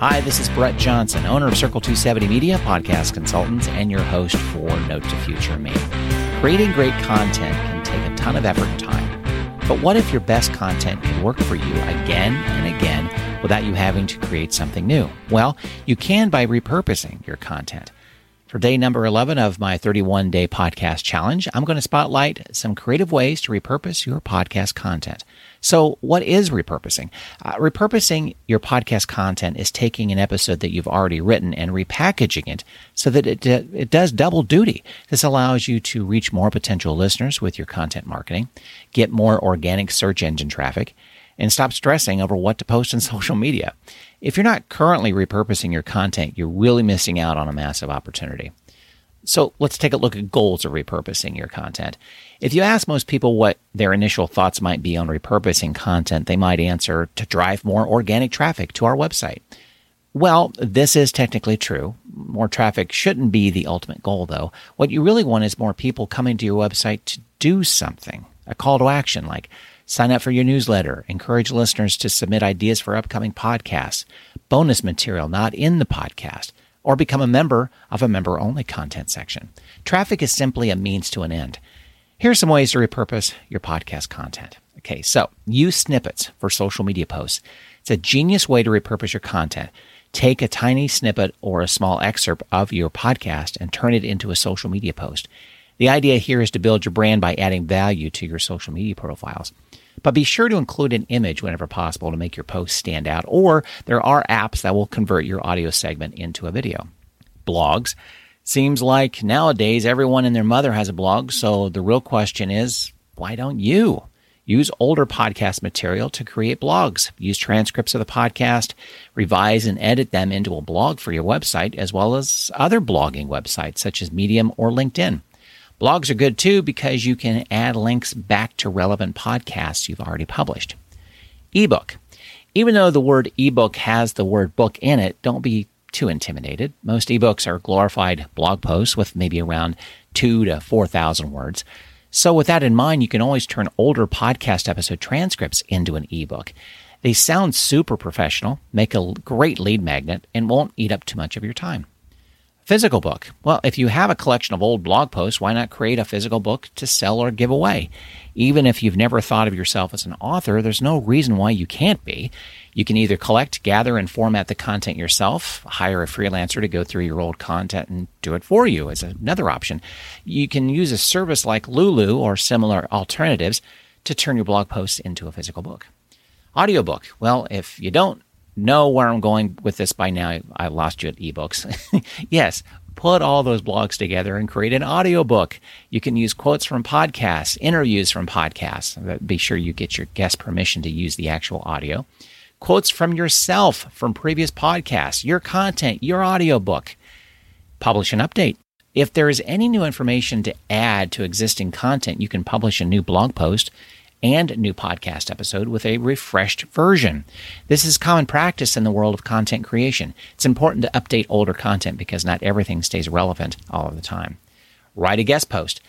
Hi, this is Brett Johnson, owner of Circle 270 Media, podcast consultant, and your host for Note to Future Me. Creating great content can take a ton of effort and time. But what if your best content can work for you again and again without you having to create something new? Well, you can by repurposing your content. For day number 11 of my 31 day podcast challenge, I'm going to spotlight some creative ways to repurpose your podcast content. So, what is repurposing? Uh, repurposing your podcast content is taking an episode that you've already written and repackaging it so that it, uh, it does double duty. This allows you to reach more potential listeners with your content marketing, get more organic search engine traffic, and stop stressing over what to post on social media. If you're not currently repurposing your content, you're really missing out on a massive opportunity. So let's take a look at goals of repurposing your content. If you ask most people what their initial thoughts might be on repurposing content, they might answer to drive more organic traffic to our website. Well, this is technically true. More traffic shouldn't be the ultimate goal, though. What you really want is more people coming to your website to do something, a call to action like Sign up for your newsletter. Encourage listeners to submit ideas for upcoming podcasts, bonus material not in the podcast, or become a member of a member only content section. Traffic is simply a means to an end. Here are some ways to repurpose your podcast content. Okay, so use snippets for social media posts. It's a genius way to repurpose your content. Take a tiny snippet or a small excerpt of your podcast and turn it into a social media post. The idea here is to build your brand by adding value to your social media profiles. But be sure to include an image whenever possible to make your post stand out, or there are apps that will convert your audio segment into a video. Blogs. Seems like nowadays everyone and their mother has a blog, so the real question is why don't you? Use older podcast material to create blogs. Use transcripts of the podcast, revise and edit them into a blog for your website, as well as other blogging websites such as Medium or LinkedIn. Blogs are good too because you can add links back to relevant podcasts you've already published. Ebook. Even though the word ebook has the word book in it, don't be too intimidated. Most ebooks are glorified blog posts with maybe around two to 4,000 words. So with that in mind, you can always turn older podcast episode transcripts into an ebook. They sound super professional, make a great lead magnet, and won't eat up too much of your time. Physical book. Well, if you have a collection of old blog posts, why not create a physical book to sell or give away? Even if you've never thought of yourself as an author, there's no reason why you can't be. You can either collect, gather, and format the content yourself, hire a freelancer to go through your old content and do it for you as another option. You can use a service like Lulu or similar alternatives to turn your blog posts into a physical book. Audiobook. Well, if you don't know where I'm going with this by now. I lost you at ebooks. yes, put all those blogs together and create an audiobook. You can use quotes from podcasts, interviews from podcasts. Be sure you get your guest permission to use the actual audio. Quotes from yourself from previous podcasts, your content, your audiobook. Publish an update. If there is any new information to add to existing content, you can publish a new blog post and new podcast episode with a refreshed version. This is common practice in the world of content creation. It's important to update older content because not everything stays relevant all of the time. Write a guest post.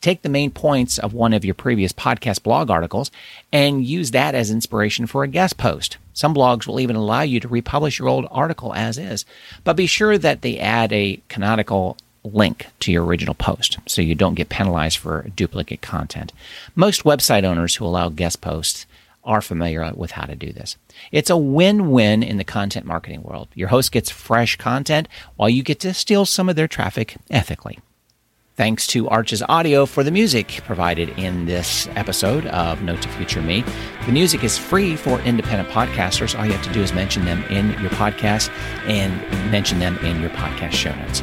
Take the main points of one of your previous podcast blog articles and use that as inspiration for a guest post. Some blogs will even allow you to republish your old article as is, but be sure that they add a canonical link to your original post so you don't get penalized for duplicate content. Most website owners who allow guest posts are familiar with how to do this. It's a win win in the content marketing world. Your host gets fresh content while you get to steal some of their traffic ethically. Thanks to Arches Audio for the music provided in this episode of Note to Future Me. The music is free for independent podcasters. All you have to do is mention them in your podcast and mention them in your podcast show notes.